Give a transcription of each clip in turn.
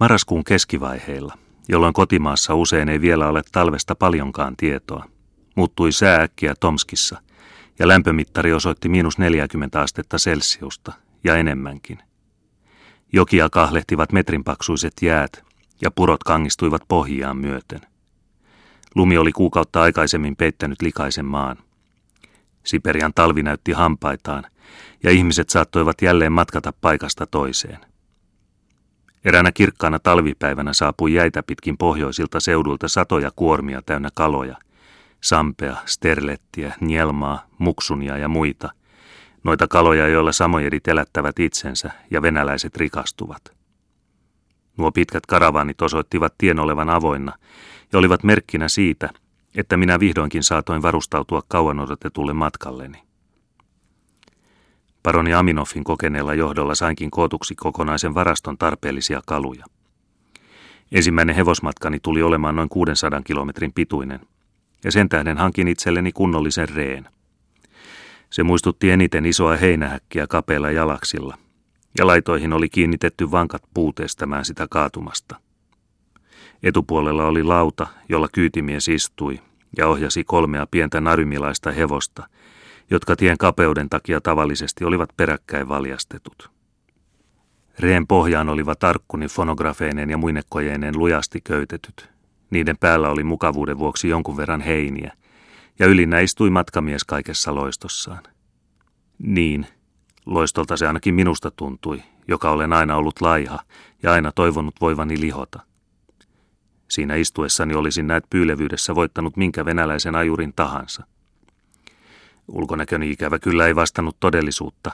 Marraskuun keskivaiheilla, jolloin kotimaassa usein ei vielä ole talvesta paljonkaan tietoa, muuttui sää äkkiä Tomskissa ja lämpömittari osoitti miinus 40 astetta Celsiusta ja enemmänkin. Jokia kahlehtivat metrinpaksuiset jäät ja purot kangistuivat pohjiaan myöten. Lumi oli kuukautta aikaisemmin peittänyt likaisen maan. Siperian talvi näytti hampaitaan ja ihmiset saattoivat jälleen matkata paikasta toiseen. Eräänä kirkkaana talvipäivänä saapui jäitä pitkin pohjoisilta seudulta satoja kuormia täynnä kaloja, sampea, sterlettiä, nielmaa, muksunia ja muita, noita kaloja, joilla samojedit elättävät itsensä ja venäläiset rikastuvat. Nuo pitkät karavaanit osoittivat tien olevan avoinna ja olivat merkkinä siitä, että minä vihdoinkin saatoin varustautua kauan odotetulle matkalleni. Paroni Aminoffin kokeneella johdolla sainkin kootuksi kokonaisen varaston tarpeellisia kaluja. Ensimmäinen hevosmatkani tuli olemaan noin 600 kilometrin pituinen, ja sen tähden hankin itselleni kunnollisen reen. Se muistutti eniten isoa heinähäkkiä kapeilla jalaksilla, ja laitoihin oli kiinnitetty vankat puut estämään sitä kaatumasta. Etupuolella oli lauta, jolla kyytimies istui ja ohjasi kolmea pientä narymilaista hevosta – jotka tien kapeuden takia tavallisesti olivat peräkkäin valjastetut. Reen pohjaan olivat arkkuni fonografeineen ja muinekojeineen lujasti köytetyt. Niiden päällä oli mukavuuden vuoksi jonkun verran heiniä, ja ylinnä istui matkamies kaikessa loistossaan. Niin, loistolta se ainakin minusta tuntui, joka olen aina ollut laiha ja aina toivonut voivani lihota. Siinä istuessani olisin näet pyylevyydessä voittanut minkä venäläisen ajurin tahansa – Ulkonäköni ikävä kyllä ei vastannut todellisuutta,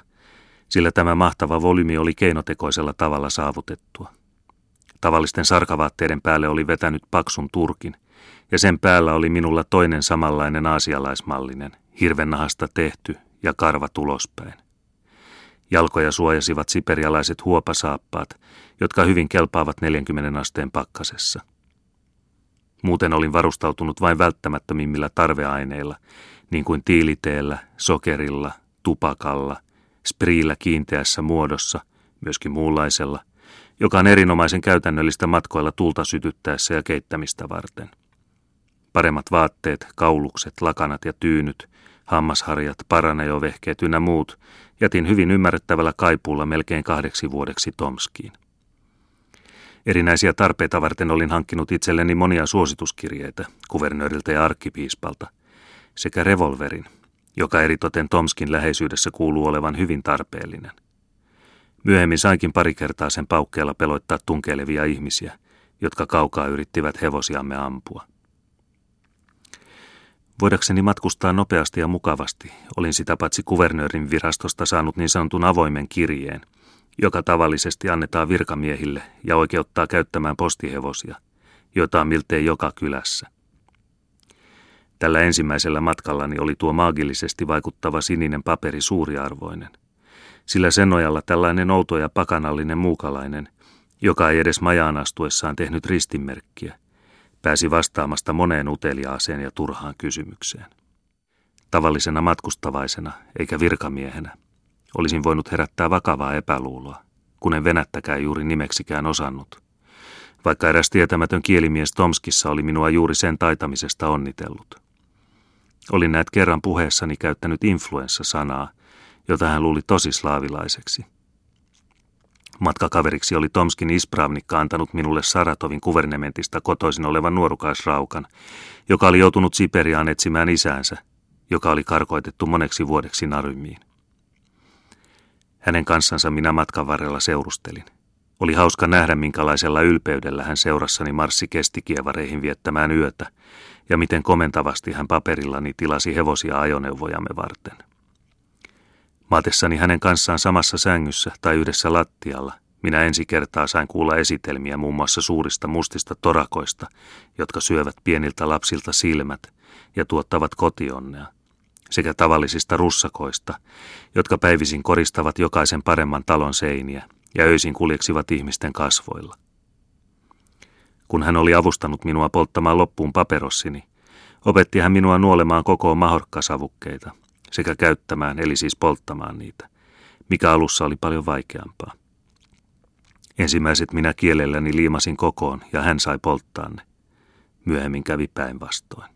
sillä tämä mahtava volyymi oli keinotekoisella tavalla saavutettua. Tavallisten sarkavaatteiden päälle oli vetänyt paksun turkin, ja sen päällä oli minulla toinen samanlainen aasialaismallinen, hirvennahasta tehty ja karva tulospäin. Jalkoja suojasivat siperialaiset huopasaappaat, jotka hyvin kelpaavat 40 asteen pakkasessa. Muuten olin varustautunut vain välttämättömimmillä tarveaineilla, niin kuin tiiliteellä, sokerilla, tupakalla, spriillä kiinteässä muodossa, myöskin muunlaisella, joka on erinomaisen käytännöllistä matkoilla tulta sytyttäessä ja keittämistä varten. Paremmat vaatteet, kaulukset, lakanat ja tyynyt, hammasharjat, paranejovehkeet ynnä muut jätin hyvin ymmärrettävällä kaipuulla melkein kahdeksi vuodeksi Tomskiin. Erinäisiä tarpeita varten olin hankkinut itselleni monia suosituskirjeitä kuvernööriltä ja arkkipiispalta – sekä revolverin, joka eritoten Tomskin läheisyydessä kuuluu olevan hyvin tarpeellinen. Myöhemmin sainkin pari kertaa sen paukkeella peloittaa tunkeilevia ihmisiä, jotka kaukaa yrittivät hevosiamme ampua. Voidakseni matkustaa nopeasti ja mukavasti, olin sitä paitsi kuvernöörin virastosta saanut niin sanotun avoimen kirjeen, joka tavallisesti annetaan virkamiehille ja oikeuttaa käyttämään postihevosia, joita on miltei joka kylässä. Tällä ensimmäisellä matkallani oli tuo maagillisesti vaikuttava sininen paperi suuriarvoinen, sillä sen nojalla tällainen outo ja pakanallinen muukalainen, joka ei edes majaan astuessaan tehnyt ristinmerkkiä, pääsi vastaamasta moneen uteliaaseen ja turhaan kysymykseen. Tavallisena matkustavaisena, eikä virkamiehenä, olisin voinut herättää vakavaa epäluuloa, kun en venättäkään juuri nimeksikään osannut. Vaikka eräs tietämätön kielimies Tomskissa oli minua juuri sen taitamisesta onnitellut. Olin näet kerran puheessani käyttänyt influenssa-sanaa, jota hän luuli tosi slaavilaiseksi. Matkakaveriksi oli Tomskin ispravnikka antanut minulle Saratovin kuvernementista kotoisin olevan nuorukaisraukan, joka oli joutunut Siperiaan etsimään isäänsä, joka oli karkoitettu moneksi vuodeksi Narymiin. Hänen kanssansa minä matkan varrella seurustelin. Oli hauska nähdä, minkälaisella ylpeydellä hän seurassani marssi kestikievareihin viettämään yötä, ja miten komentavasti hän paperillani tilasi hevosia ajoneuvojamme varten. Maatessani hänen kanssaan samassa sängyssä tai yhdessä lattialla, minä ensi kertaa sain kuulla esitelmiä muun muassa suurista mustista torakoista, jotka syövät pieniltä lapsilta silmät ja tuottavat kotionnea, sekä tavallisista russakoista, jotka päivisin koristavat jokaisen paremman talon seiniä ja öisin kuljeksivat ihmisten kasvoilla. Kun hän oli avustanut minua polttamaan loppuun paperossini, opetti hän minua nuolemaan koko mahorkkasavukkeita sekä käyttämään, eli siis polttamaan niitä, mikä alussa oli paljon vaikeampaa. Ensimmäiset minä kielelläni liimasin kokoon ja hän sai polttaa ne. Myöhemmin kävi päinvastoin.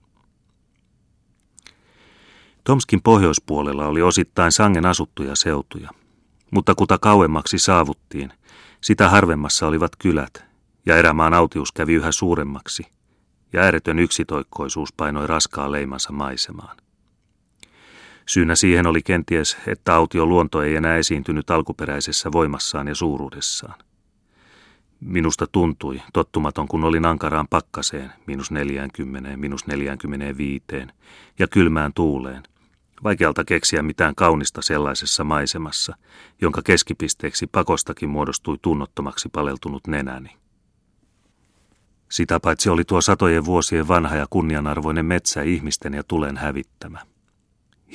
Tomskin pohjoispuolella oli osittain sangen asuttuja seutuja, mutta kuta kauemmaksi saavuttiin, sitä harvemmassa olivat kylät, ja erämaan autius kävi yhä suuremmaksi, ja ääretön yksitoikkoisuus painoi raskaa leimansa maisemaan. Syynä siihen oli kenties, että autio luonto ei enää esiintynyt alkuperäisessä voimassaan ja suuruudessaan. Minusta tuntui, tottumaton kun olin ankaraan pakkaseen, minus 40, minus 45 ja kylmään tuuleen. Vaikealta keksiä mitään kaunista sellaisessa maisemassa, jonka keskipisteeksi pakostakin muodostui tunnottomaksi paleltunut nenäni. Sitä paitsi oli tuo satojen vuosien vanha ja kunnianarvoinen metsä ihmisten ja tulen hävittämä.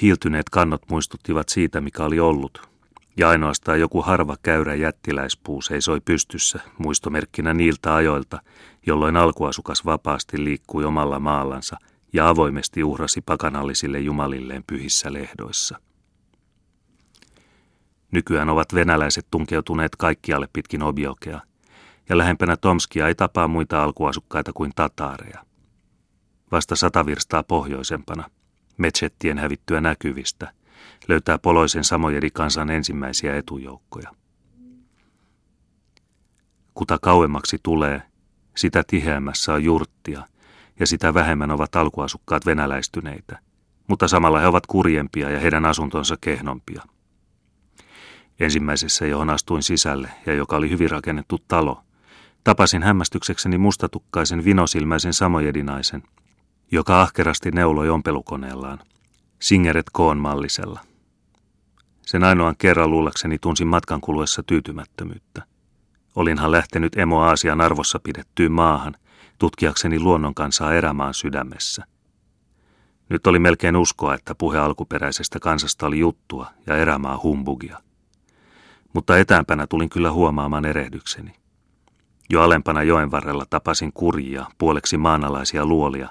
Hiiltyneet kannot muistuttivat siitä, mikä oli ollut, ja ainoastaan joku harva käyrä jättiläispuu seisoi pystyssä muistomerkkinä niiltä ajoilta, jolloin alkuasukas vapaasti liikkui omalla maallansa ja avoimesti uhrasi pakanallisille jumalilleen pyhissä lehdoissa. Nykyään ovat venäläiset tunkeutuneet kaikkialle pitkin obiokea, ja lähempänä Tomskia ei tapaa muita alkuasukkaita kuin tataareja. Vasta sata virstaa pohjoisempana, metsettien hävittyä näkyvistä – löytää poloisen samojedikansan ensimmäisiä etujoukkoja. Kuta kauemmaksi tulee, sitä tiheämmässä on jurttia ja sitä vähemmän ovat alkuasukkaat venäläistyneitä, mutta samalla he ovat kurjempia ja heidän asuntonsa kehnompia. Ensimmäisessä, johon astuin sisälle ja joka oli hyvin rakennettu talo, tapasin hämmästyksekseni mustatukkaisen vinosilmäisen samojedinaisen, joka ahkerasti neuloi ompelukoneellaan – Singeret Koon mallisella. Sen ainoan kerran luullakseni tunsin matkan kuluessa tyytymättömyyttä. Olinhan lähtenyt emo Aasian arvossa pidettyyn maahan, tutkiakseni luonnon kansaa erämaan sydämessä. Nyt oli melkein uskoa, että puhe alkuperäisestä kansasta oli juttua ja erämaa humbugia. Mutta etäämpänä tulin kyllä huomaamaan erehdykseni. Jo alempana joen varrella tapasin kurjia, puoleksi maanalaisia luolia,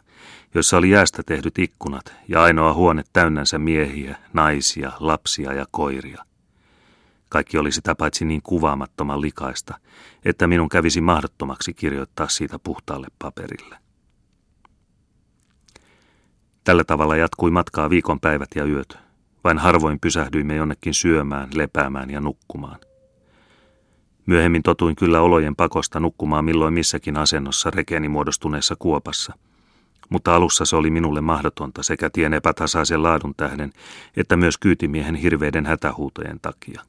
joissa oli jäästä tehdyt ikkunat ja ainoa huone täynnänsä miehiä, naisia, lapsia ja koiria. Kaikki oli sitä paitsi niin kuvaamattoman likaista, että minun kävisi mahdottomaksi kirjoittaa siitä puhtaalle paperille. Tällä tavalla jatkui matkaa viikon päivät ja yöt. Vain harvoin pysähdyimme jonnekin syömään, lepäämään ja nukkumaan. Myöhemmin totuin kyllä olojen pakosta nukkumaan milloin missäkin asennossa rekeeni muodostuneessa kuopassa – mutta alussa se oli minulle mahdotonta sekä tien epätasaisen laadun tähden, että myös kyytimiehen hirveiden hätähuutojen takia.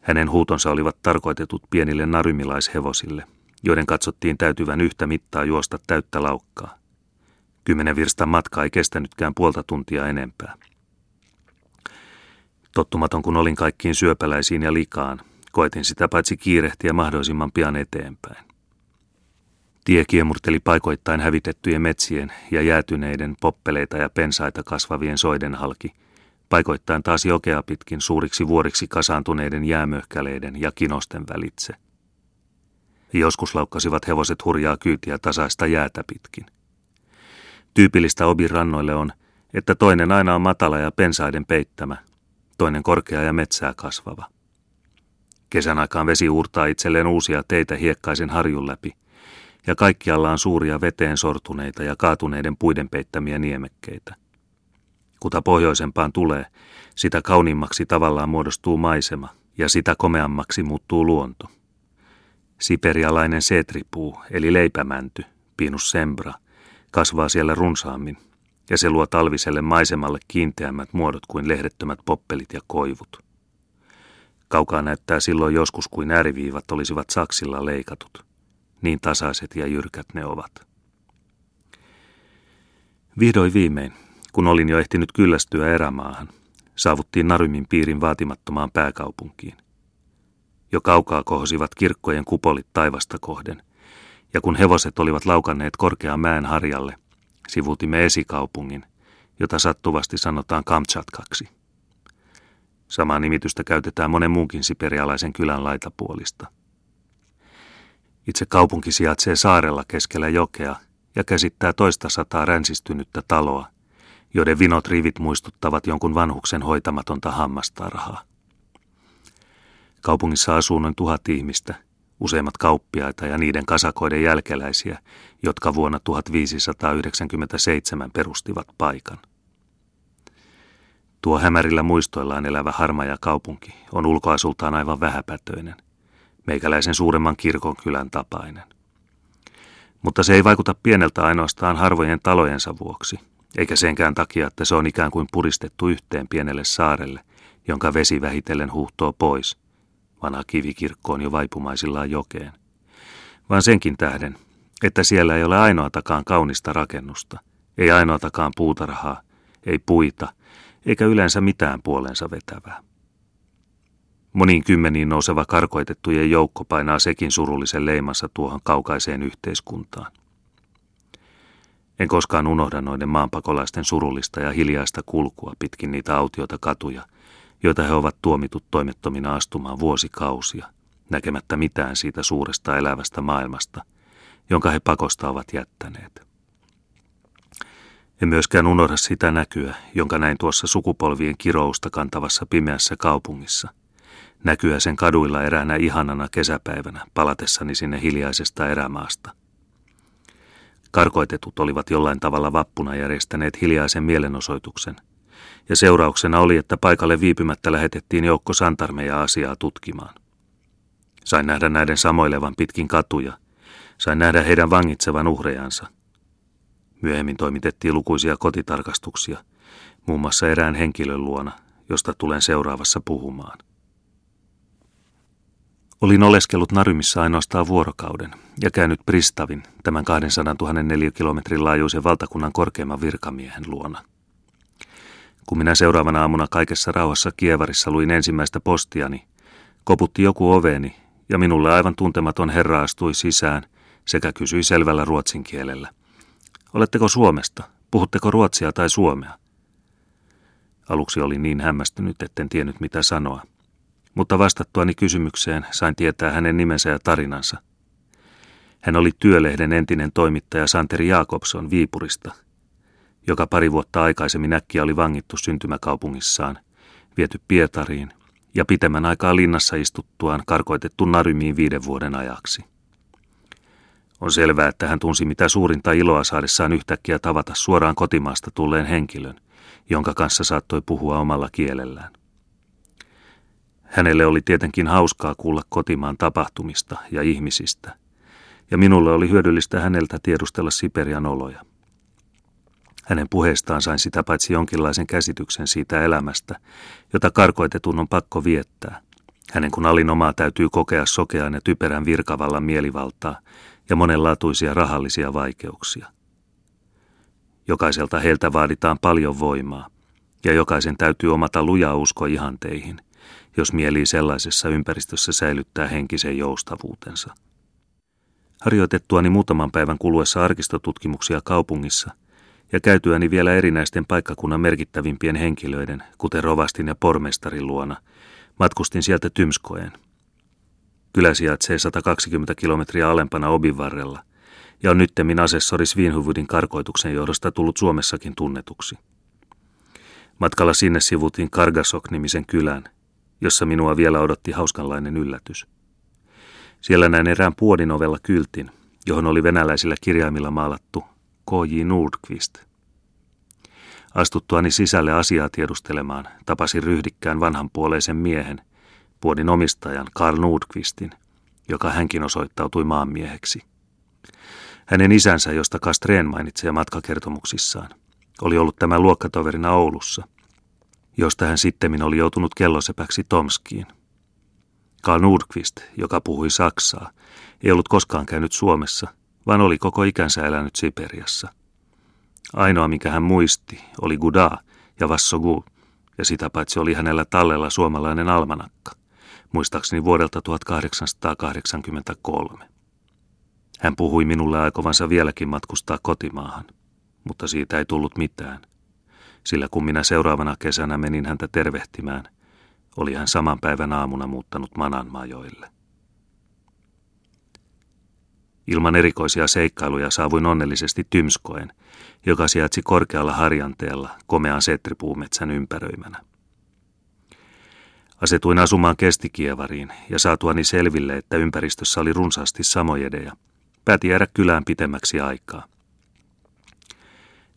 Hänen huutonsa olivat tarkoitetut pienille narymilaishevosille, joiden katsottiin täytyvän yhtä mittaa juosta täyttä laukkaa. Kymmenen virstan matka ei kestänytkään puolta tuntia enempää. Tottumaton kun olin kaikkiin syöpäläisiin ja likaan, koetin sitä paitsi kiirehtiä mahdollisimman pian eteenpäin. Tie kiemurteli paikoittain hävitettyjen metsien ja jäätyneiden poppeleita ja pensaita kasvavien soiden halki, paikoittain taas jokea pitkin suuriksi vuoriksi kasaantuneiden jäämöhkäleiden ja kinosten välitse. Joskus laukkasivat hevoset hurjaa kyytiä tasaista jäätä pitkin. Tyypillistä obin rannoille on, että toinen aina on matala ja pensaiden peittämä, toinen korkea ja metsää kasvava. Kesän aikaan vesi uurtaa itselleen uusia teitä hiekkaisen harjun läpi – ja kaikkialla on suuria veteen sortuneita ja kaatuneiden puiden peittämiä niemekkeitä. Kuta pohjoisempaan tulee, sitä kauniimmaksi tavallaan muodostuu maisema ja sitä komeammaksi muuttuu luonto. Siperialainen seetripuu, eli leipämänty, pinus sembra, kasvaa siellä runsaammin, ja se luo talviselle maisemalle kiinteämmät muodot kuin lehdettömät poppelit ja koivut. Kaukaa näyttää silloin joskus kuin ääriviivat olisivat saksilla leikatut niin tasaiset ja jyrkät ne ovat. Vihdoin viimein, kun olin jo ehtinyt kyllästyä erämaahan, saavuttiin Narymin piirin vaatimattomaan pääkaupunkiin. Jo kaukaa kohosivat kirkkojen kupolit taivasta kohden, ja kun hevoset olivat laukanneet korkean mäen harjalle, sivutimme esikaupungin, jota sattuvasti sanotaan Kamchatkaksi. Samaa nimitystä käytetään monen muunkin siperialaisen kylän laitapuolista – itse kaupunki sijaitsee saarella keskellä jokea ja käsittää toista sataa ränsistynyttä taloa, joiden vinot rivit muistuttavat jonkun vanhuksen hoitamatonta hammastarhaa. Kaupungissa asuu noin tuhat ihmistä, useimmat kauppiaita ja niiden kasakoiden jälkeläisiä, jotka vuonna 1597 perustivat paikan. Tuo hämärillä muistoillaan elävä harmaja kaupunki on ulkoasultaan aivan vähäpätöinen, meikäläisen suuremman kirkon kylän tapainen. Mutta se ei vaikuta pieneltä ainoastaan harvojen talojensa vuoksi, eikä senkään takia, että se on ikään kuin puristettu yhteen pienelle saarelle, jonka vesi vähitellen huuhtoo pois. Vanha kivikirkko on jo vaipumaisillaan jokeen. Vaan senkin tähden, että siellä ei ole ainoatakaan kaunista rakennusta, ei ainoatakaan puutarhaa, ei puita, eikä yleensä mitään puolensa vetävää. Moniin kymmeniin nouseva karkoitettujen joukko painaa sekin surullisen leimassa tuohon kaukaiseen yhteiskuntaan. En koskaan unohda noiden maanpakolaisten surullista ja hiljaista kulkua pitkin niitä autiota katuja, joita he ovat tuomitut toimettomina astumaan vuosikausia, näkemättä mitään siitä suuresta elävästä maailmasta, jonka he pakosta ovat jättäneet. En myöskään unohda sitä näkyä, jonka näin tuossa sukupolvien kirousta kantavassa pimeässä kaupungissa – näkyä sen kaduilla eräänä ihanana kesäpäivänä palatessani sinne hiljaisesta erämaasta. Karkoitetut olivat jollain tavalla vappuna järjestäneet hiljaisen mielenosoituksen, ja seurauksena oli, että paikalle viipymättä lähetettiin joukko santarmeja asiaa tutkimaan. Sain nähdä näiden samoilevan pitkin katuja, sain nähdä heidän vangitsevan uhrejansa. Myöhemmin toimitettiin lukuisia kotitarkastuksia, muun muassa erään henkilön luona, josta tulen seuraavassa puhumaan. Olin oleskellut Narymissa ainoastaan vuorokauden ja käynyt Pristavin, tämän 200 000 neliökilometrin laajuisen valtakunnan korkeimman virkamiehen luona. Kun minä seuraavana aamuna kaikessa rauhassa Kievarissa luin ensimmäistä postiani, koputti joku oveeni ja minulle aivan tuntematon herra astui sisään sekä kysyi selvällä ruotsin kielellä. Oletteko Suomesta? Puhutteko ruotsia tai suomea? Aluksi olin niin hämmästynyt, etten tiennyt mitä sanoa – mutta vastattuani kysymykseen sain tietää hänen nimensä ja tarinansa. Hän oli Työlehden entinen toimittaja Santeri Jakobson Viipurista, joka pari vuotta aikaisemmin äkkiä oli vangittu syntymäkaupungissaan, viety Pietariin ja pitemmän aikaa linnassa istuttuaan karkoitettu Narymiin viiden vuoden ajaksi. On selvää, että hän tunsi mitä suurinta iloa saadessaan yhtäkkiä tavata suoraan kotimaasta tulleen henkilön, jonka kanssa saattoi puhua omalla kielellään. Hänelle oli tietenkin hauskaa kuulla kotimaan tapahtumista ja ihmisistä, ja minulle oli hyödyllistä häneltä tiedustella Siperian oloja. Hänen puheestaan sain sitä paitsi jonkinlaisen käsityksen siitä elämästä, jota karkoitetun on pakko viettää. Hänen kun alinomaa täytyy kokea sokean ja typerän virkavallan mielivaltaa ja monenlaatuisia rahallisia vaikeuksia. Jokaiselta heiltä vaaditaan paljon voimaa, ja jokaisen täytyy omata luja usko ihanteihin – jos mieli sellaisessa ympäristössä säilyttää henkisen joustavuutensa. Harjoitettuani muutaman päivän kuluessa arkistotutkimuksia kaupungissa ja käytyäni vielä erinäisten paikkakunnan merkittävimpien henkilöiden, kuten Rovastin ja Pormestarin luona, matkustin sieltä Tymskoeen. Kylä sijaitsee 120 kilometriä alempana Obin varrella ja on nyttemmin asessori Svinhuvudin karkoituksen johdosta tullut Suomessakin tunnetuksi. Matkalla sinne sivutin Kargasok-nimisen kylän, jossa minua vielä odotti hauskanlainen yllätys. Siellä näin erään puodin ovella kyltin, johon oli venäläisillä kirjaimilla maalattu K.J. Nordqvist. Astuttuani sisälle asiaa tiedustelemaan, tapasin ryhdikkään vanhanpuoleisen miehen, puodin omistajan Karl Nordqvistin, joka hänkin osoittautui maanmieheksi. Hänen isänsä, josta Kastreen mainitsee matkakertomuksissaan, oli ollut tämän luokkatoverina Oulussa – josta hän sittemmin oli joutunut kellosepäksi Tomskiin. Karl Nordqvist, joka puhui saksaa, ei ollut koskaan käynyt Suomessa, vaan oli koko ikänsä elänyt Siperiassa. Ainoa, mikä hän muisti, oli Guda ja Vassogu, ja sitä paitsi oli hänellä tallella suomalainen almanakka, muistaakseni vuodelta 1883. Hän puhui minulle aikovansa vieläkin matkustaa kotimaahan, mutta siitä ei tullut mitään – sillä kun minä seuraavana kesänä menin häntä tervehtimään, oli hän saman päivän aamuna muuttanut Manan majoille. Ilman erikoisia seikkailuja saavuin onnellisesti Tymskoen, joka sijaitsi korkealla harjanteella komean setripuumetsän ympäröimänä. Asetuin asumaan Kestikievariin ja saatuani selville, että ympäristössä oli runsaasti samojedeja. Päätin jäädä kylään pitemmäksi aikaa.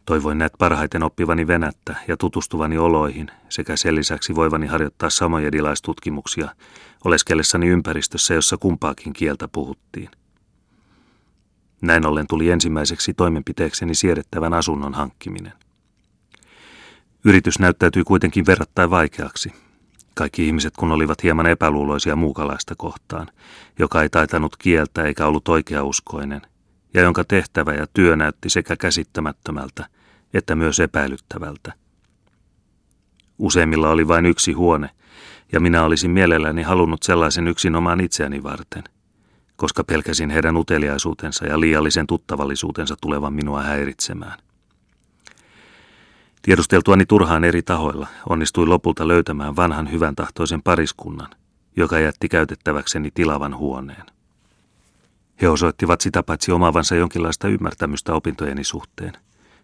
Toivoin näet parhaiten oppivani venättä ja tutustuvani oloihin sekä sen lisäksi voivani harjoittaa samojedilaistutkimuksia oleskellessani ympäristössä, jossa kumpaakin kieltä puhuttiin. Näin ollen tuli ensimmäiseksi toimenpiteekseni siedettävän asunnon hankkiminen. Yritys näyttäytyi kuitenkin verrattain vaikeaksi. Kaikki ihmiset kun olivat hieman epäluuloisia muukalaista kohtaan, joka ei taitanut kieltä eikä ollut oikeauskoinen, ja jonka tehtävä ja työ näytti sekä käsittämättömältä että myös epäilyttävältä. Useimmilla oli vain yksi huone, ja minä olisin mielelläni halunnut sellaisen yksinomaan itseäni varten, koska pelkäsin heidän uteliaisuutensa ja liiallisen tuttavallisuutensa tulevan minua häiritsemään. Tiedusteltuani turhaan eri tahoilla onnistui lopulta löytämään vanhan hyvän tahtoisen pariskunnan, joka jätti käytettäväkseni tilavan huoneen. He osoittivat sitä paitsi omavansa jonkinlaista ymmärtämystä opintojeni suhteen,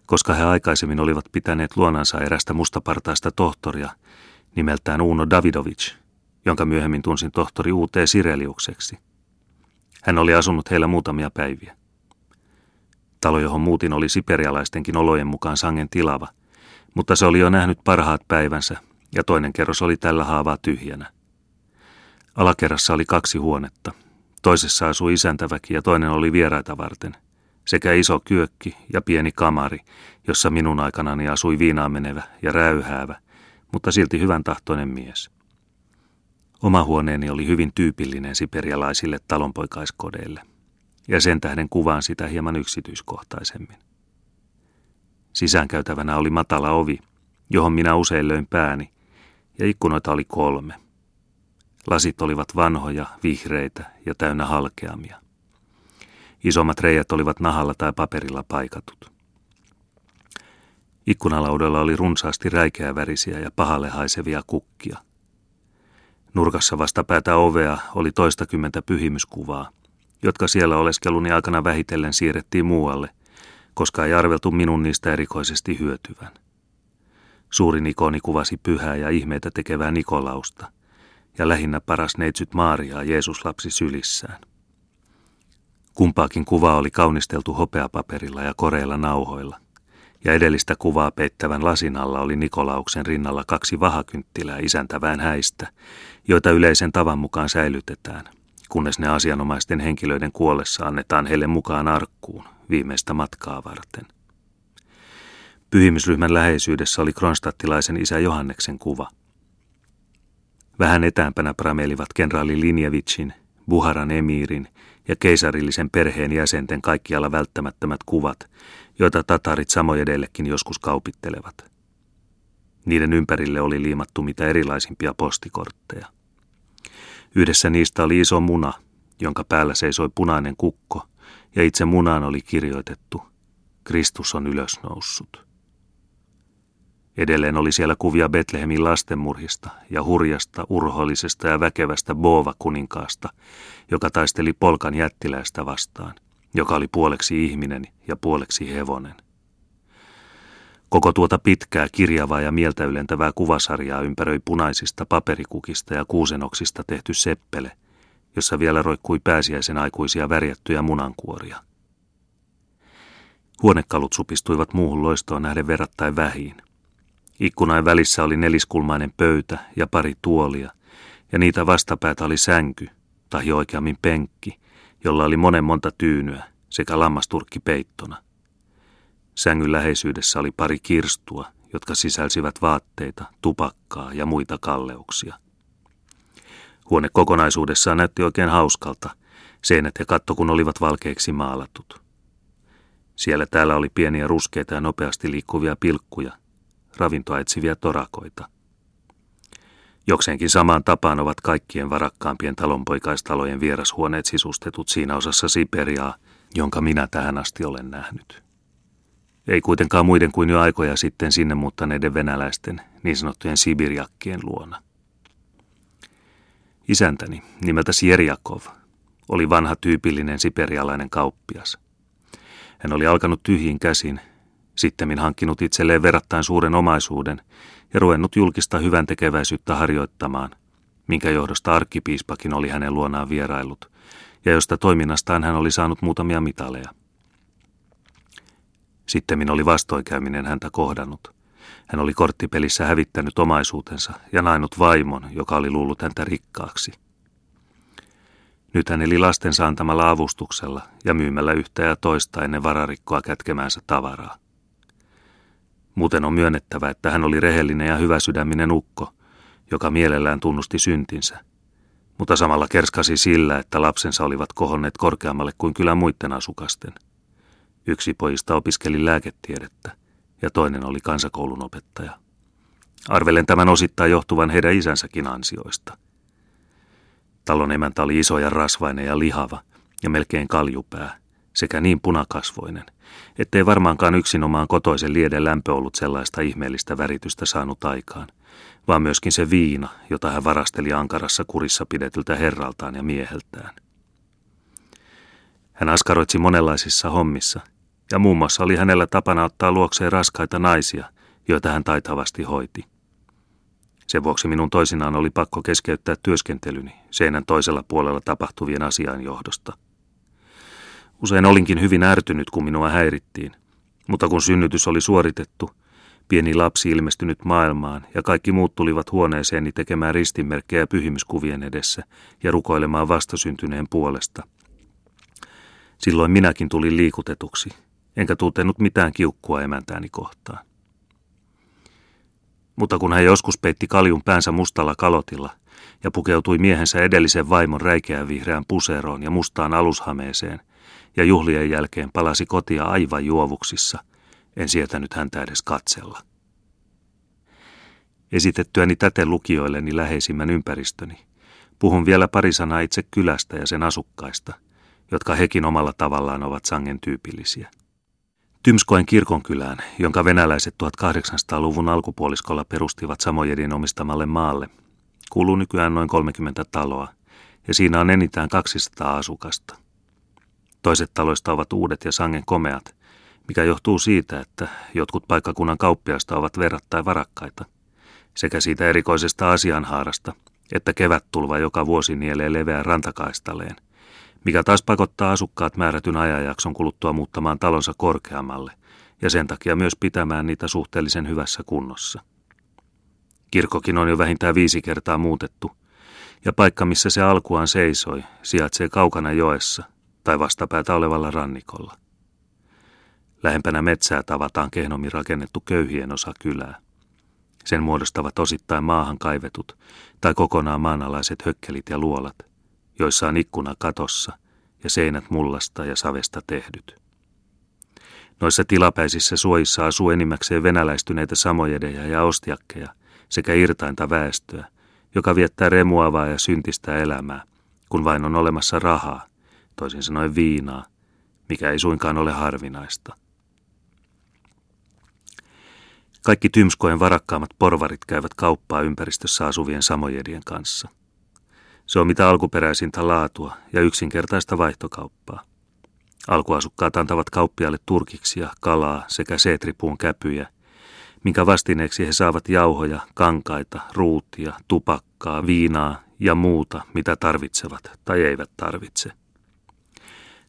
koska he aikaisemmin olivat pitäneet luonansa erästä mustapartaista tohtoria nimeltään Uno Davidovic, jonka myöhemmin tunsin tohtori UT Sireliukseksi. Hän oli asunut heillä muutamia päiviä. Talo, johon muutin, oli siperialaistenkin olojen mukaan sangen tilava – mutta se oli jo nähnyt parhaat päivänsä ja toinen kerros oli tällä haavaa tyhjänä. Alakerrassa oli kaksi huonetta. Toisessa asui isäntäväki ja toinen oli vieraita varten. Sekä iso kyökki ja pieni kamari, jossa minun aikanani asui viinaan menevä ja räyhäävä, mutta silti hyvän tahtoinen mies. Oma huoneeni oli hyvin tyypillinen siperialaisille talonpoikaiskodeille, ja sen tähden kuvaan sitä hieman yksityiskohtaisemmin. Sisäänkäytävänä oli matala ovi, johon minä usein löin pääni, ja ikkunoita oli kolme. Lasit olivat vanhoja, vihreitä ja täynnä halkeamia. Isommat reijät olivat nahalla tai paperilla paikatut. Ikkunalaudalla oli runsaasti räikeävärisiä ja pahalle haisevia kukkia. Nurkassa vastapäätä ovea oli toistakymmentä pyhimyskuvaa, jotka siellä oleskeluni aikana vähitellen siirrettiin muualle – koska ei arveltu minun niistä erikoisesti hyötyvän. Suurin ikoni kuvasi pyhää ja ihmeitä tekevää Nikolausta, ja lähinnä paras neitsyt Maariaa Jeesus lapsi sylissään. Kumpaakin kuvaa oli kaunisteltu hopeapaperilla ja koreilla nauhoilla, ja edellistä kuvaa peittävän lasin alla oli Nikolauksen rinnalla kaksi vahakynttilää isäntävään häistä, joita yleisen tavan mukaan säilytetään, kunnes ne asianomaisten henkilöiden kuollessa annetaan heille mukaan arkkuun, viimeistä matkaa varten. Pyhimysryhmän läheisyydessä oli kronstattilaisen isä Johanneksen kuva. Vähän etäämpänä pramelivat kenraali Linjevitsin, Buharan emiirin ja keisarillisen perheen jäsenten kaikkialla välttämättömät kuvat, joita tatarit samojedellekin joskus kaupittelevat. Niiden ympärille oli liimattu mitä erilaisimpia postikortteja. Yhdessä niistä oli iso muna, jonka päällä seisoi punainen kukko, ja itse munaan oli kirjoitettu, Kristus on ylösnoussut. Edelleen oli siellä kuvia Betlehemin lastenmurhista ja hurjasta, urhollisesta ja väkevästä Boova-kuninkaasta, joka taisteli polkan jättiläistä vastaan, joka oli puoleksi ihminen ja puoleksi hevonen. Koko tuota pitkää, kirjavaa ja mieltä ylentävää kuvasarjaa ympäröi punaisista paperikukista ja kuusenoksista tehty seppele – jossa vielä roikkui pääsiäisen aikuisia värjättyjä munankuoria. Huonekalut supistuivat muuhun loistoon nähden verrattain vähiin. Ikkunain välissä oli neliskulmainen pöytä ja pari tuolia, ja niitä vastapäätä oli sänky, tai oikeammin penkki, jolla oli monen monta tyynyä sekä lammasturkki peittona. Sängyn läheisyydessä oli pari kirstua, jotka sisälsivät vaatteita, tupakkaa ja muita kalleuksia. Huone kokonaisuudessaan näytti oikein hauskalta. Seinät ja katto kun olivat valkeiksi maalatut. Siellä täällä oli pieniä ruskeita ja nopeasti liikkuvia pilkkuja, ravintoa etsiviä torakoita. Jokseenkin samaan tapaan ovat kaikkien varakkaampien talonpoikaistalojen vierashuoneet sisustetut siinä osassa Siperiaa, jonka minä tähän asti olen nähnyt. Ei kuitenkaan muiden kuin jo aikoja sitten sinne muuttaneiden venäläisten, niin sanottujen sibirjakkien luona. Isäntäni, nimeltä Sierjakov, oli vanha tyypillinen siperialainen kauppias. Hän oli alkanut tyhjin käsin, sittemmin hankkinut itselleen verrattain suuren omaisuuden ja ruvennut julkista hyvän tekeväisyyttä harjoittamaan, minkä johdosta arkkipiispakin oli hänen luonaan vierailut, ja josta toiminnastaan hän oli saanut muutamia mitaleja. Sitten oli vastoinkäyminen häntä kohdannut. Hän oli korttipelissä hävittänyt omaisuutensa ja nainut vaimon, joka oli luullut häntä rikkaaksi. Nyt hän eli lastensa antamalla avustuksella ja myymällä yhtä ja toista ennen vararikkoa kätkemäänsä tavaraa. Muuten on myönnettävä, että hän oli rehellinen ja hyväsydäminen ukko, joka mielellään tunnusti syntinsä, mutta samalla kerskasi sillä, että lapsensa olivat kohonneet korkeammalle kuin kyllä muiden asukasten. Yksi pojista opiskeli lääketiedettä ja toinen oli kansakoulun opettaja. Arvelen tämän osittain johtuvan heidän isänsäkin ansioista. Talon emäntä oli iso ja rasvainen ja lihava ja melkein kaljupää sekä niin punakasvoinen, ettei varmaankaan yksinomaan kotoisen lieden lämpö ollut sellaista ihmeellistä väritystä saanut aikaan, vaan myöskin se viina, jota hän varasteli ankarassa kurissa pidetyltä herraltaan ja mieheltään. Hän askaroitsi monenlaisissa hommissa, ja muun muassa oli hänellä tapana ottaa luokseen raskaita naisia, joita hän taitavasti hoiti. Sen vuoksi minun toisinaan oli pakko keskeyttää työskentelyni seinän toisella puolella tapahtuvien asian johdosta. Usein olinkin hyvin ärtynyt, kun minua häirittiin, mutta kun synnytys oli suoritettu, pieni lapsi ilmestynyt maailmaan ja kaikki muut tulivat huoneeseeni tekemään ristinmerkkejä pyhimyskuvien edessä ja rukoilemaan vastasyntyneen puolesta. Silloin minäkin tulin liikutetuksi, enkä tuntenut mitään kiukkua emäntääni kohtaan. Mutta kun hän joskus peitti kaljun päänsä mustalla kalotilla ja pukeutui miehensä edellisen vaimon räikeään vihreään puseroon ja mustaan alushameeseen ja juhlien jälkeen palasi kotia aivan juovuksissa, en sietänyt häntä edes katsella. Esitettyäni täten lukijoilleni läheisimmän ympäristöni, puhun vielä pari sanaa itse kylästä ja sen asukkaista, jotka hekin omalla tavallaan ovat sangen tyypillisiä. Tymskoen kirkonkylään, jonka venäläiset 1800-luvun alkupuoliskolla perustivat Samojedin omistamalle maalle, kuuluu nykyään noin 30 taloa, ja siinä on enintään 200 asukasta. Toiset taloista ovat uudet ja sangen komeat, mikä johtuu siitä, että jotkut paikkakunnan kauppiaista ovat verrattain varakkaita, sekä siitä erikoisesta asianhaarasta, että kevättulva joka vuosi nielee leveän rantakaistaleen – mikä taas pakottaa asukkaat määrätyn ajanjakson kuluttua muuttamaan talonsa korkeammalle ja sen takia myös pitämään niitä suhteellisen hyvässä kunnossa. Kirkkokin on jo vähintään viisi kertaa muutettu, ja paikka, missä se alkuaan seisoi, sijaitsee kaukana joessa tai vastapäätä olevalla rannikolla. Lähempänä metsää tavataan kehnommin rakennettu köyhien osa kylää. Sen muodostavat osittain maahan kaivetut tai kokonaan maanalaiset hökkelit ja luolat – joissa on ikkuna katossa ja seinät mullasta ja savesta tehdyt. Noissa tilapäisissä suojissa asuu enimmäkseen venäläistyneitä samojedeja ja ostiakkeja sekä irtainta väestöä, joka viettää remuavaa ja syntistä elämää, kun vain on olemassa rahaa, toisin sanoen viinaa, mikä ei suinkaan ole harvinaista. Kaikki Tymskojen varakkaammat porvarit käyvät kauppaa ympäristössä asuvien samojedien kanssa – se on mitä alkuperäisintä laatua ja yksinkertaista vaihtokauppaa. Alkuasukkaat antavat kauppiaille turkiksia, kalaa sekä seetripuun käpyjä, minkä vastineeksi he saavat jauhoja, kankaita, ruutia, tupakkaa, viinaa ja muuta, mitä tarvitsevat tai eivät tarvitse.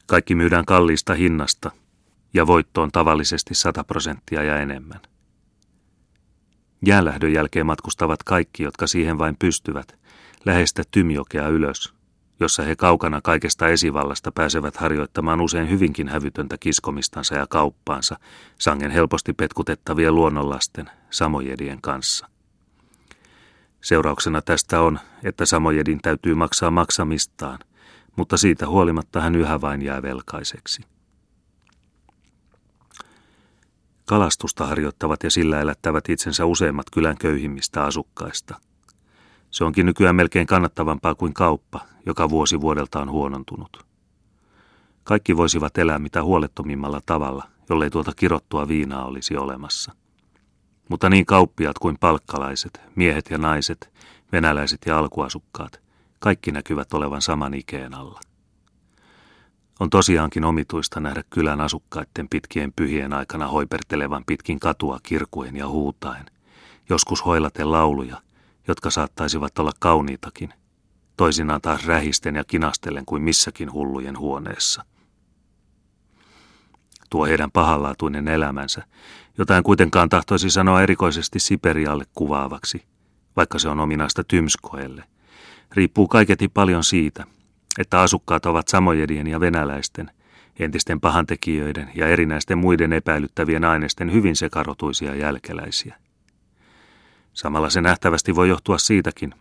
Kaikki myydään kalliista hinnasta ja voitto on tavallisesti 100 prosenttia ja enemmän. Jäälähdön jälkeen matkustavat kaikki, jotka siihen vain pystyvät – lähestä Tymjokea ylös, jossa he kaukana kaikesta esivallasta pääsevät harjoittamaan usein hyvinkin hävytöntä kiskomistansa ja kauppaansa sangen helposti petkutettavien luonnonlasten, samojedien kanssa. Seurauksena tästä on, että samojedin täytyy maksaa maksamistaan, mutta siitä huolimatta hän yhä vain jää velkaiseksi. Kalastusta harjoittavat ja sillä elättävät itsensä useimmat kylän köyhimmistä asukkaista – se onkin nykyään melkein kannattavampaa kuin kauppa, joka vuosi vuodelta on huonontunut. Kaikki voisivat elää mitä huolettomimmalla tavalla, jollei tuota kirottua viinaa olisi olemassa. Mutta niin kauppiat kuin palkkalaiset, miehet ja naiset, venäläiset ja alkuasukkaat, kaikki näkyvät olevan saman ikeen alla. On tosiaankin omituista nähdä kylän asukkaiden pitkien pyhien aikana hoipertelevan pitkin katua kirkuen ja huutaen, joskus hoilaten lauluja – jotka saattaisivat olla kauniitakin, toisinaan taas rähisten ja kinastellen kuin missäkin hullujen huoneessa. Tuo heidän pahanlaatuinen elämänsä, jota en kuitenkaan tahtoisi sanoa erikoisesti Siperialle kuvaavaksi, vaikka se on ominaista Tymskoelle, riippuu kaiketi paljon siitä, että asukkaat ovat samojedien ja venäläisten, entisten pahantekijöiden ja erinäisten muiden epäilyttävien aineisten hyvin sekarotuisia jälkeläisiä. Samalla se nähtävästi voi johtua siitäkin,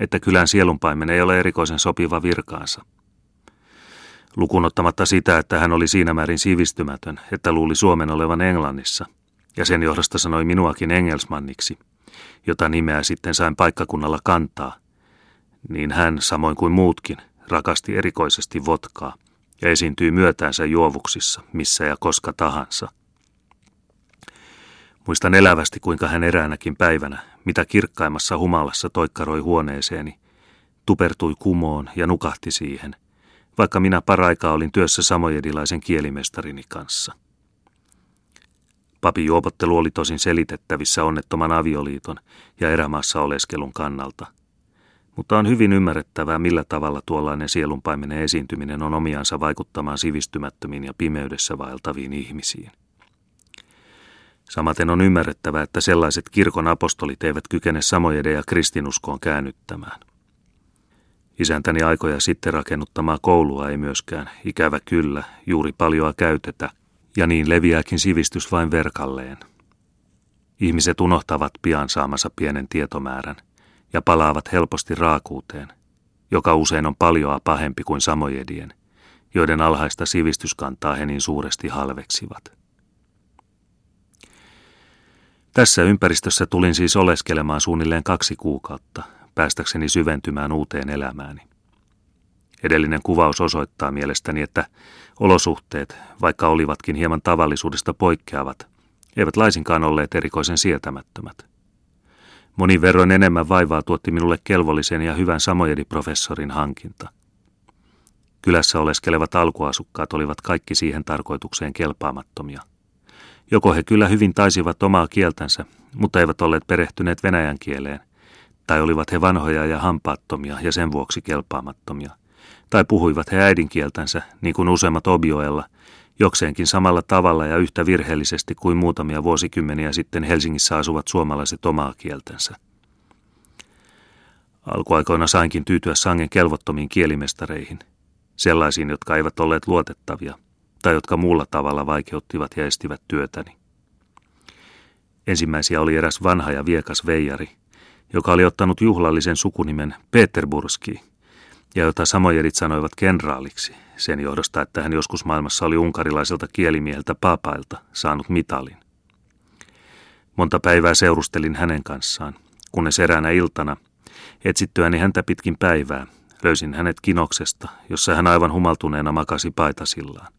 että kylän sielunpaimen ei ole erikoisen sopiva virkaansa. Lukunottamatta sitä, että hän oli siinä määrin sivistymätön, että luuli Suomen olevan Englannissa, ja sen johdosta sanoi minuakin engelsmanniksi, jota nimeä sitten sain paikkakunnalla kantaa, niin hän, samoin kuin muutkin, rakasti erikoisesti votkaa ja esiintyi myötäänsä juovuksissa, missä ja koska tahansa. Muistan elävästi, kuinka hän eräänäkin päivänä, mitä kirkkaimmassa humalassa toikkaroi huoneeseeni, tupertui kumoon ja nukahti siihen, vaikka minä paraikaa olin työssä samojedilaisen kielimestarini kanssa. Papin juopottelu oli tosin selitettävissä onnettoman avioliiton ja erämaassa oleskelun kannalta – mutta on hyvin ymmärrettävää, millä tavalla tuollainen sielunpaimenen esiintyminen on omiansa vaikuttamaan sivistymättömiin ja pimeydessä vaeltaviin ihmisiin. Samaten on ymmärrettävää, että sellaiset kirkon apostolit eivät kykene samojen ja kristinuskoon käännyttämään. Isäntäni aikoja sitten rakennuttamaa koulua ei myöskään, ikävä kyllä, juuri paljoa käytetä, ja niin leviääkin sivistys vain verkalleen. Ihmiset unohtavat pian saamansa pienen tietomäärän, ja palaavat helposti raakuuteen, joka usein on paljoa pahempi kuin samojedien, joiden alhaista sivistyskantaa he niin suuresti halveksivat. Tässä ympäristössä tulin siis oleskelemaan suunnilleen kaksi kuukautta, päästäkseni syventymään uuteen elämääni. Edellinen kuvaus osoittaa mielestäni, että olosuhteet, vaikka olivatkin hieman tavallisuudesta poikkeavat, eivät laisinkaan olleet erikoisen sietämättömät. Monin verroin enemmän vaivaa tuotti minulle kelvollisen ja hyvän samojediprofessorin hankinta. Kylässä oleskelevat alkuasukkaat olivat kaikki siihen tarkoitukseen kelpaamattomia. Joko he kyllä hyvin taisivat omaa kieltänsä, mutta eivät olleet perehtyneet venäjän kieleen, tai olivat he vanhoja ja hampaattomia ja sen vuoksi kelpaamattomia, tai puhuivat he äidinkieltänsä, niin kuin useimmat obioella, jokseenkin samalla tavalla ja yhtä virheellisesti kuin muutamia vuosikymmeniä sitten Helsingissä asuvat suomalaiset omaa kieltänsä. Alkuaikoina sainkin tyytyä sangen kelvottomiin kielimestareihin, sellaisiin, jotka eivät olleet luotettavia tai jotka muulla tavalla vaikeuttivat ja estivät työtäni. Ensimmäisiä oli eräs vanha ja viekas veijari, joka oli ottanut juhlallisen sukunimen Peterburski ja jota samojerit sanoivat kenraaliksi – sen johdosta, että hän joskus maailmassa oli unkarilaiselta kielimieheltä papailta saanut mitalin. Monta päivää seurustelin hänen kanssaan, kunnes eräänä iltana, etsittyäni häntä pitkin päivää, löysin hänet kinoksesta, jossa hän aivan humaltuneena makasi paitasillaan.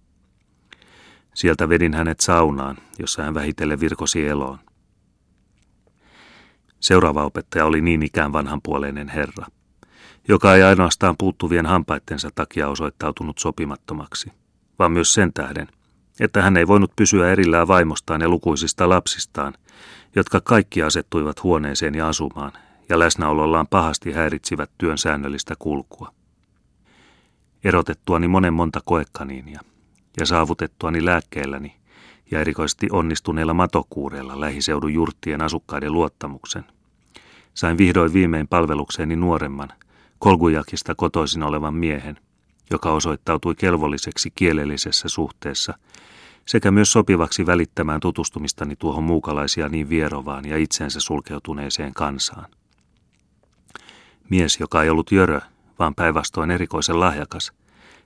Sieltä vedin hänet saunaan, jossa hän vähitellen virkosi eloon. Seuraava opettaja oli niin ikään vanhanpuoleinen herra – joka ei ainoastaan puuttuvien hampaittensa takia osoittautunut sopimattomaksi, vaan myös sen tähden, että hän ei voinut pysyä erillään vaimostaan ja lukuisista lapsistaan, jotka kaikki asettuivat huoneeseen ja asumaan, ja läsnäolollaan pahasti häiritsivät työn säännöllistä kulkua. Erotettuani monen monta koekaniinia ja saavutettuani lääkkeelläni ja erikoisesti onnistuneella matokuureella lähiseudun jurttien asukkaiden luottamuksen, sain vihdoin viimein palvelukseeni nuoremman – Kolgujakista kotoisin olevan miehen, joka osoittautui kelvolliseksi kielellisessä suhteessa sekä myös sopivaksi välittämään tutustumistani tuohon muukalaisia niin vierovaan ja itsensä sulkeutuneeseen kansaan. Mies, joka ei ollut jörö, vaan päinvastoin erikoisen lahjakas,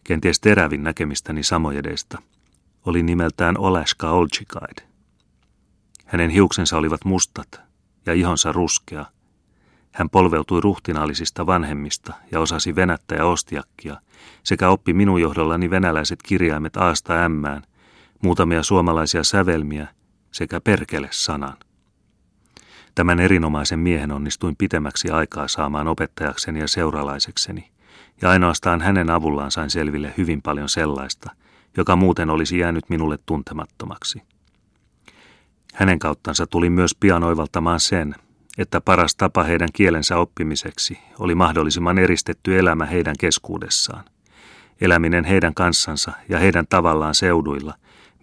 kenties terävin näkemistäni samojedeista, oli nimeltään Olaska Olchikaid. Hänen hiuksensa olivat mustat ja ihonsa ruskea – hän polveutui ruhtinaallisista vanhemmista ja osasi venättä ja ostiakkia, sekä oppi minun johdollani venäläiset kirjaimet aasta ämmään, muutamia suomalaisia sävelmiä sekä perkele-sanan. Tämän erinomaisen miehen onnistuin pitemmäksi aikaa saamaan opettajakseni ja seuralaisekseni, ja ainoastaan hänen avullaan sain selville hyvin paljon sellaista, joka muuten olisi jäänyt minulle tuntemattomaksi. Hänen kauttansa tuli myös pian oivaltamaan sen, että paras tapa heidän kielensä oppimiseksi oli mahdollisimman eristetty elämä heidän keskuudessaan. Eläminen heidän kanssansa ja heidän tavallaan seuduilla,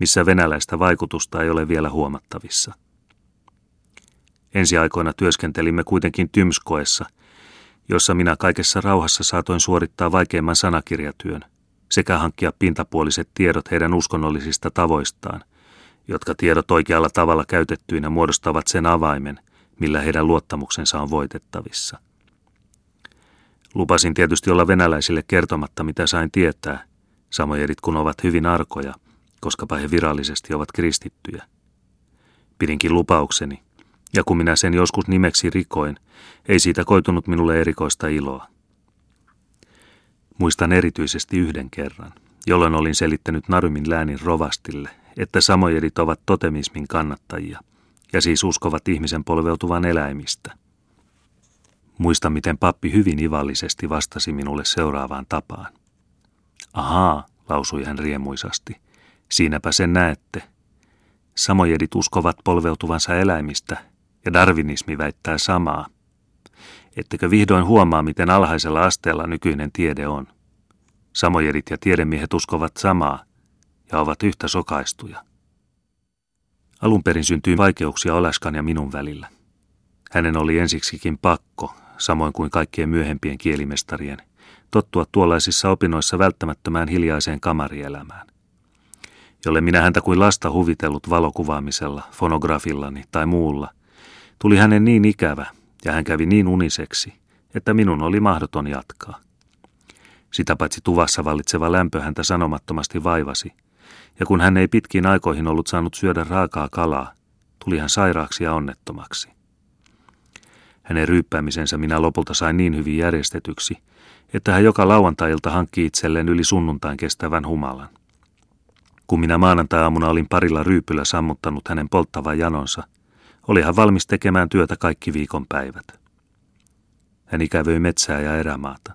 missä venäläistä vaikutusta ei ole vielä huomattavissa. Ensi aikoina työskentelimme kuitenkin Tymskoessa, jossa minä kaikessa rauhassa saatoin suorittaa vaikeimman sanakirjatyön sekä hankkia pintapuoliset tiedot heidän uskonnollisista tavoistaan, jotka tiedot oikealla tavalla käytettyinä muodostavat sen avaimen, millä heidän luottamuksensa on voitettavissa. Lupasin tietysti olla venäläisille kertomatta, mitä sain tietää, samojerit kun ovat hyvin arkoja, koska he virallisesti ovat kristittyjä. Pidinkin lupaukseni, ja kun minä sen joskus nimeksi rikoin, ei siitä koitunut minulle erikoista iloa. Muistan erityisesti yhden kerran, jolloin olin selittänyt Narymin läänin rovastille, että samojedit ovat totemismin kannattajia, ja siis uskovat ihmisen polveutuvan eläimistä. Muista, miten pappi hyvin ivallisesti vastasi minulle seuraavaan tapaan. Ahaa, lausui hän riemuisasti. Siinäpä sen näette. Samojedit uskovat polveutuvansa eläimistä, ja darwinismi väittää samaa. Ettekö vihdoin huomaa, miten alhaisella asteella nykyinen tiede on? Samojedit ja tiedemiehet uskovat samaa ja ovat yhtä sokaistuja. Alun perin syntyi vaikeuksia Olaskan ja minun välillä. Hänen oli ensiksikin pakko, samoin kuin kaikkien myöhempien kielimestarien, tottua tuollaisissa opinnoissa välttämättömään hiljaiseen kamarielämään. Jolle minä häntä kuin lasta huvitellut valokuvaamisella, fonografillani tai muulla, tuli hänen niin ikävä ja hän kävi niin uniseksi, että minun oli mahdoton jatkaa. Sitä paitsi tuvassa vallitseva lämpö häntä sanomattomasti vaivasi, ja kun hän ei pitkiin aikoihin ollut saanut syödä raakaa kalaa, tuli hän sairaaksi ja onnettomaksi. Hänen ryyppäämisensä minä lopulta sain niin hyvin järjestetyksi, että hän joka lauantailta hankki itselleen yli sunnuntain kestävän humalan. Kun minä maanantai-aamuna olin parilla ryypyllä sammuttanut hänen polttavan janonsa, oli hän valmis tekemään työtä kaikki viikon päivät. Hän ikävöi metsää ja erämaata,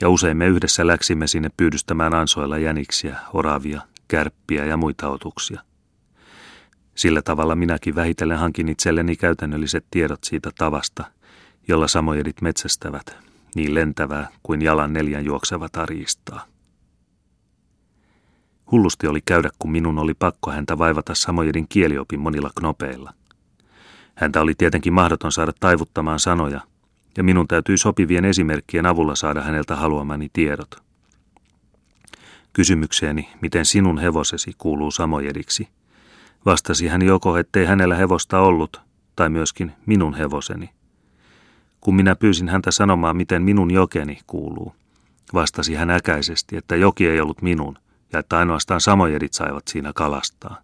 ja usein me yhdessä läksimme sinne pyydystämään ansoilla jäniksiä, oravia, kärppiä ja muita otuksia. Sillä tavalla minäkin vähitellen hankin itselleni käytännölliset tiedot siitä tavasta, jolla samojedit metsästävät, niin lentävää kuin jalan neljän juoksevat arjistaa. Hullusti oli käydä, kun minun oli pakko häntä vaivata samojedin kieliopin monilla knopeilla. Häntä oli tietenkin mahdoton saada taivuttamaan sanoja, ja minun täytyi sopivien esimerkkien avulla saada häneltä haluamani tiedot. Kysymykseeni, miten sinun hevosesi kuuluu samojediksi, vastasi hän joko, ettei hänellä hevosta ollut, tai myöskin minun hevoseni. Kun minä pyysin häntä sanomaan, miten minun jokeni kuuluu, vastasi hän äkäisesti, että joki ei ollut minun ja että ainoastaan samojedit saivat siinä kalastaa.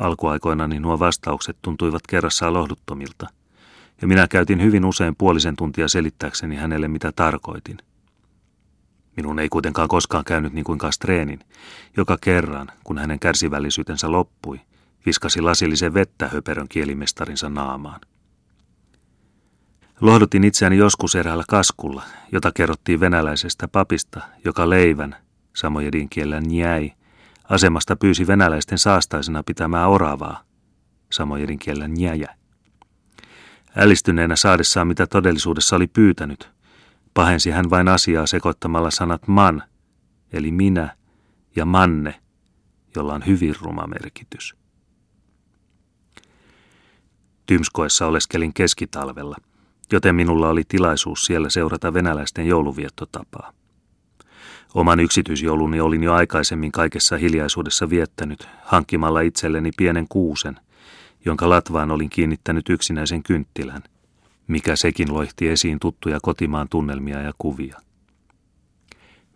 Alkuaikoinani nuo vastaukset tuntuivat kerrassaan lohduttomilta, ja minä käytin hyvin usein puolisen tuntia selittääkseni hänelle, mitä tarkoitin – Minun ei kuitenkaan koskaan käynyt niin kuin Kastreenin, joka kerran, kun hänen kärsivällisyytensä loppui, viskasi lasillisen vettä höperön kielimestarinsa naamaan. Lohdutin itseäni joskus eräällä kaskulla, jota kerrottiin venäläisestä papista, joka leivän, samojedin kielellä jäi, asemasta pyysi venäläisten saastaisena pitämään oravaa, samojedin kielellä njäjä. Älistyneenä saadessaan mitä todellisuudessa oli pyytänyt, Pahensi hän vain asiaa sekoittamalla sanat man, eli minä, ja manne, jolla on hyvin ruma merkitys. Tymskoessa oleskelin keskitalvella, joten minulla oli tilaisuus siellä seurata venäläisten jouluviettotapaa. Oman yksityisjouluni olin jo aikaisemmin kaikessa hiljaisuudessa viettänyt, hankkimalla itselleni pienen kuusen, jonka latvaan olin kiinnittänyt yksinäisen kynttilän – mikä sekin loihti esiin tuttuja kotimaan tunnelmia ja kuvia.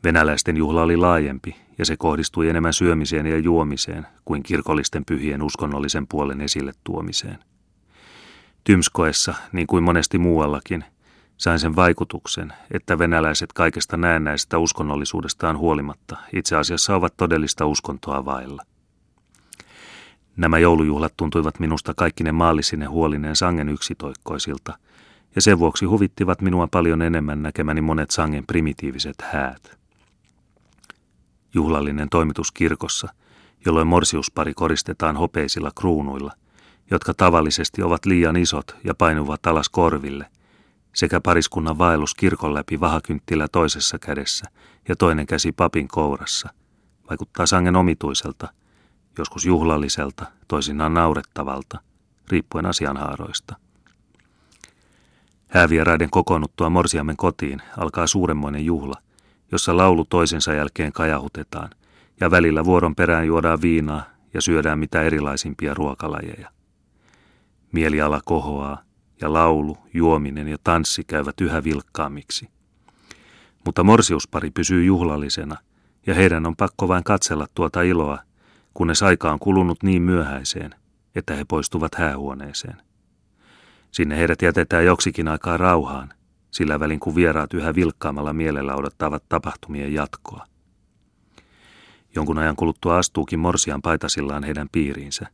Venäläisten juhla oli laajempi ja se kohdistui enemmän syömiseen ja juomiseen kuin kirkollisten pyhien uskonnollisen puolen esille tuomiseen. Tymskoessa, niin kuin monesti muuallakin, sain sen vaikutuksen, että venäläiset kaikesta näennäisestä uskonnollisuudestaan huolimatta itse asiassa ovat todellista uskontoa vailla. Nämä joulujuhlat tuntuivat minusta kaikki ne maallisine huolineen sangen yksitoikkoisilta – ja sen vuoksi huvittivat minua paljon enemmän näkemäni monet sangen primitiiviset häät. Juhlallinen toimitus kirkossa, jolloin morsiuspari koristetaan hopeisilla kruunuilla, jotka tavallisesti ovat liian isot ja painuvat alas korville, sekä pariskunnan vaellus kirkon läpi vahakynttilä toisessa kädessä ja toinen käsi papin kourassa, vaikuttaa sangen omituiselta, joskus juhlalliselta, toisinaan naurettavalta, riippuen asianhaaroista. Häävieraiden kokoonnuttua Morsiamen kotiin alkaa suuremmoinen juhla, jossa laulu toisensa jälkeen kajahutetaan, ja välillä vuoron perään juodaan viinaa ja syödään mitä erilaisimpia ruokalajeja. Mieliala kohoaa, ja laulu, juominen ja tanssi käyvät yhä vilkkaammiksi. Mutta morsiuspari pysyy juhlallisena, ja heidän on pakko vain katsella tuota iloa, kunnes aika on kulunut niin myöhäiseen, että he poistuvat häähuoneeseen. Sinne heidät jätetään joksikin aikaa rauhaan, sillä välin kun vieraat yhä vilkkaamalla mielellä odottavat tapahtumien jatkoa. Jonkun ajan kuluttua astuukin Morsian paitasillaan heidän piiriinsä.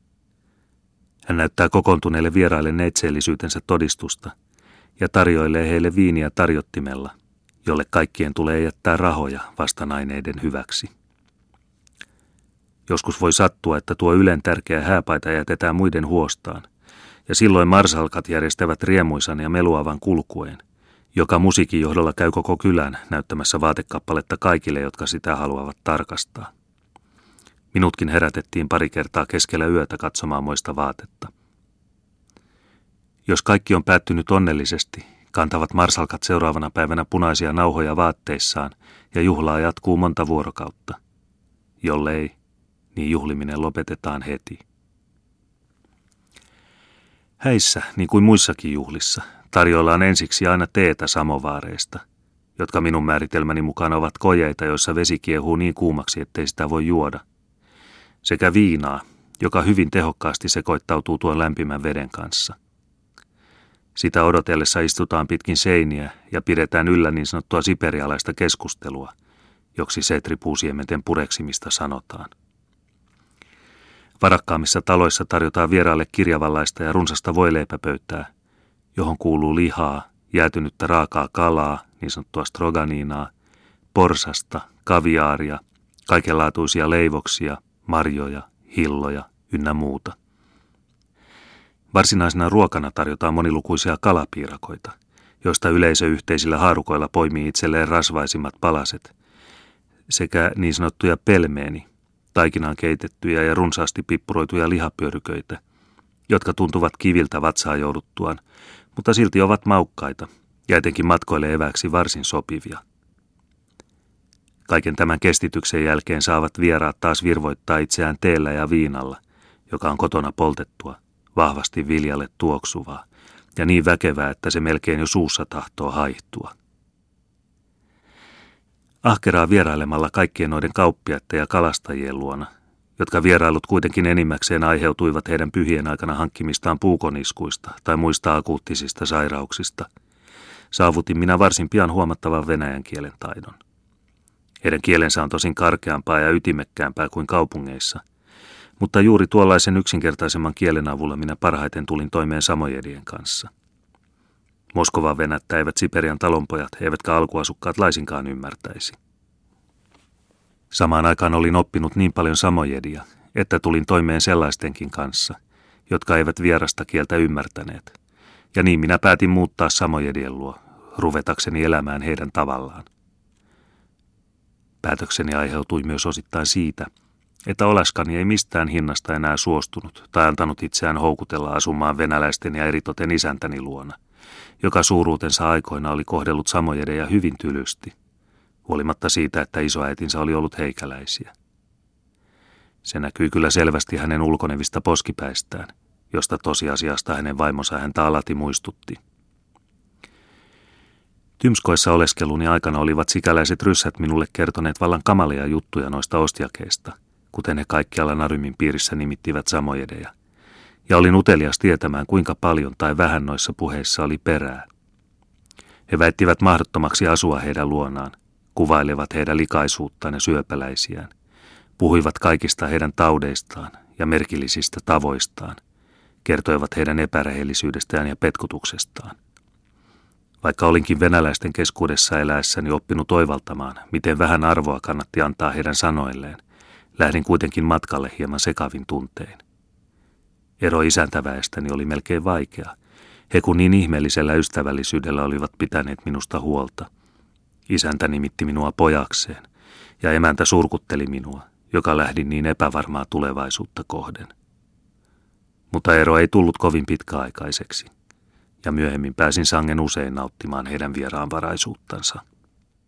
Hän näyttää kokoontuneille vieraille neitseellisyytensä todistusta ja tarjoilee heille viiniä tarjottimella, jolle kaikkien tulee jättää rahoja vastanaineiden hyväksi. Joskus voi sattua, että tuo ylen tärkeä hääpaita jätetään muiden huostaan, ja silloin marsalkat järjestävät riemuisan ja meluavan kulkueen, joka musiikin johdolla käy koko kylän näyttämässä vaatekappaletta kaikille, jotka sitä haluavat tarkastaa. Minutkin herätettiin pari kertaa keskellä yötä katsomaan moista vaatetta. Jos kaikki on päättynyt onnellisesti, kantavat marsalkat seuraavana päivänä punaisia nauhoja vaatteissaan ja juhlaa jatkuu monta vuorokautta. Jollei, niin juhliminen lopetetaan heti. Häissä, niin kuin muissakin juhlissa, tarjoillaan ensiksi aina teetä samovaareista, jotka minun määritelmäni mukaan ovat kojeita, joissa vesi kiehuu niin kuumaksi, ettei sitä voi juoda, sekä viinaa, joka hyvin tehokkaasti sekoittautuu tuon lämpimän veden kanssa. Sitä odotellessa istutaan pitkin seiniä ja pidetään yllä niin sanottua siperialaista keskustelua, joksi setripuusiementen pureksimista sanotaan. Varakkaammissa taloissa tarjotaan vieraille kirjavallaista ja runsasta voileipäpöytää, johon kuuluu lihaa, jäätynyttä raakaa kalaa, niin sanottua stroganiinaa, porsasta, kaviaaria, kaikenlaatuisia leivoksia, marjoja, hilloja ynnä muuta. Varsinaisena ruokana tarjotaan monilukuisia kalapiirakoita, joista yleisö yhteisillä haarukoilla poimii itselleen rasvaisimmat palaset, sekä niin sanottuja pelmeeni, taikinaan keitettyjä ja runsaasti pippuroituja lihapyöryköitä, jotka tuntuvat kiviltä vatsaa jouduttuaan, mutta silti ovat maukkaita ja etenkin matkoille eväksi varsin sopivia. Kaiken tämän kestityksen jälkeen saavat vieraat taas virvoittaa itseään teellä ja viinalla, joka on kotona poltettua, vahvasti viljalle tuoksuvaa ja niin väkevää, että se melkein jo suussa tahtoo haihtua. Ahkeraa vierailemalla kaikkien noiden kauppiaiden ja kalastajien luona, jotka vierailut kuitenkin enimmäkseen aiheutuivat heidän pyhien aikana hankkimistaan puukoniskuista tai muista akuuttisista sairauksista, saavutin minä varsin pian huomattavan venäjän kielen taidon. Heidän kielensä on tosin karkeampaa ja ytimekkäämpää kuin kaupungeissa, mutta juuri tuollaisen yksinkertaisemman kielen avulla minä parhaiten tulin toimeen samojedien kanssa – Moskovan venättä eivät Siperian talonpojat eivätkä alkuasukkaat laisinkaan ymmärtäisi. Samaan aikaan olin oppinut niin paljon samojedia, että tulin toimeen sellaistenkin kanssa, jotka eivät vierasta kieltä ymmärtäneet. Ja niin minä päätin muuttaa samojedien luo, ruvetakseni elämään heidän tavallaan. Päätökseni aiheutui myös osittain siitä, että Olaskani ei mistään hinnasta enää suostunut tai antanut itseään houkutella asumaan venäläisten ja eritoten isäntäni luona – joka suuruutensa aikoina oli kohdellut samojedeja hyvin tylysti, huolimatta siitä, että isoäitinsä oli ollut heikäläisiä. Se näkyy kyllä selvästi hänen ulkonevista poskipäistään, josta tosiasiasta hänen vaimonsa häntä alati muistutti. Tymskoissa oleskeluni aikana olivat sikäläiset ryssät minulle kertoneet vallan kamalia juttuja noista ostiakeista, kuten he kaikkialla Narymin piirissä nimittivät samojedeja ja olin utelias tietämään, kuinka paljon tai vähän noissa puheissa oli perää. He väittivät mahdottomaksi asua heidän luonaan, kuvailevat heidän likaisuuttaan ja syöpäläisiään, puhuivat kaikista heidän taudeistaan ja merkillisistä tavoistaan, kertoivat heidän epärehellisyydestään ja petkutuksestaan. Vaikka olinkin venäläisten keskuudessa eläessäni oppinut oivaltamaan, miten vähän arvoa kannatti antaa heidän sanoilleen, lähdin kuitenkin matkalle hieman sekavin tuntein. Ero isäntäväestäni oli melkein vaikea. He kun niin ihmeellisellä ystävällisyydellä olivat pitäneet minusta huolta. Isäntä nimitti minua pojakseen, ja emäntä surkutteli minua, joka lähdin niin epävarmaa tulevaisuutta kohden. Mutta ero ei tullut kovin pitkäaikaiseksi, ja myöhemmin pääsin sangen usein nauttimaan heidän vieraanvaraisuuttansa.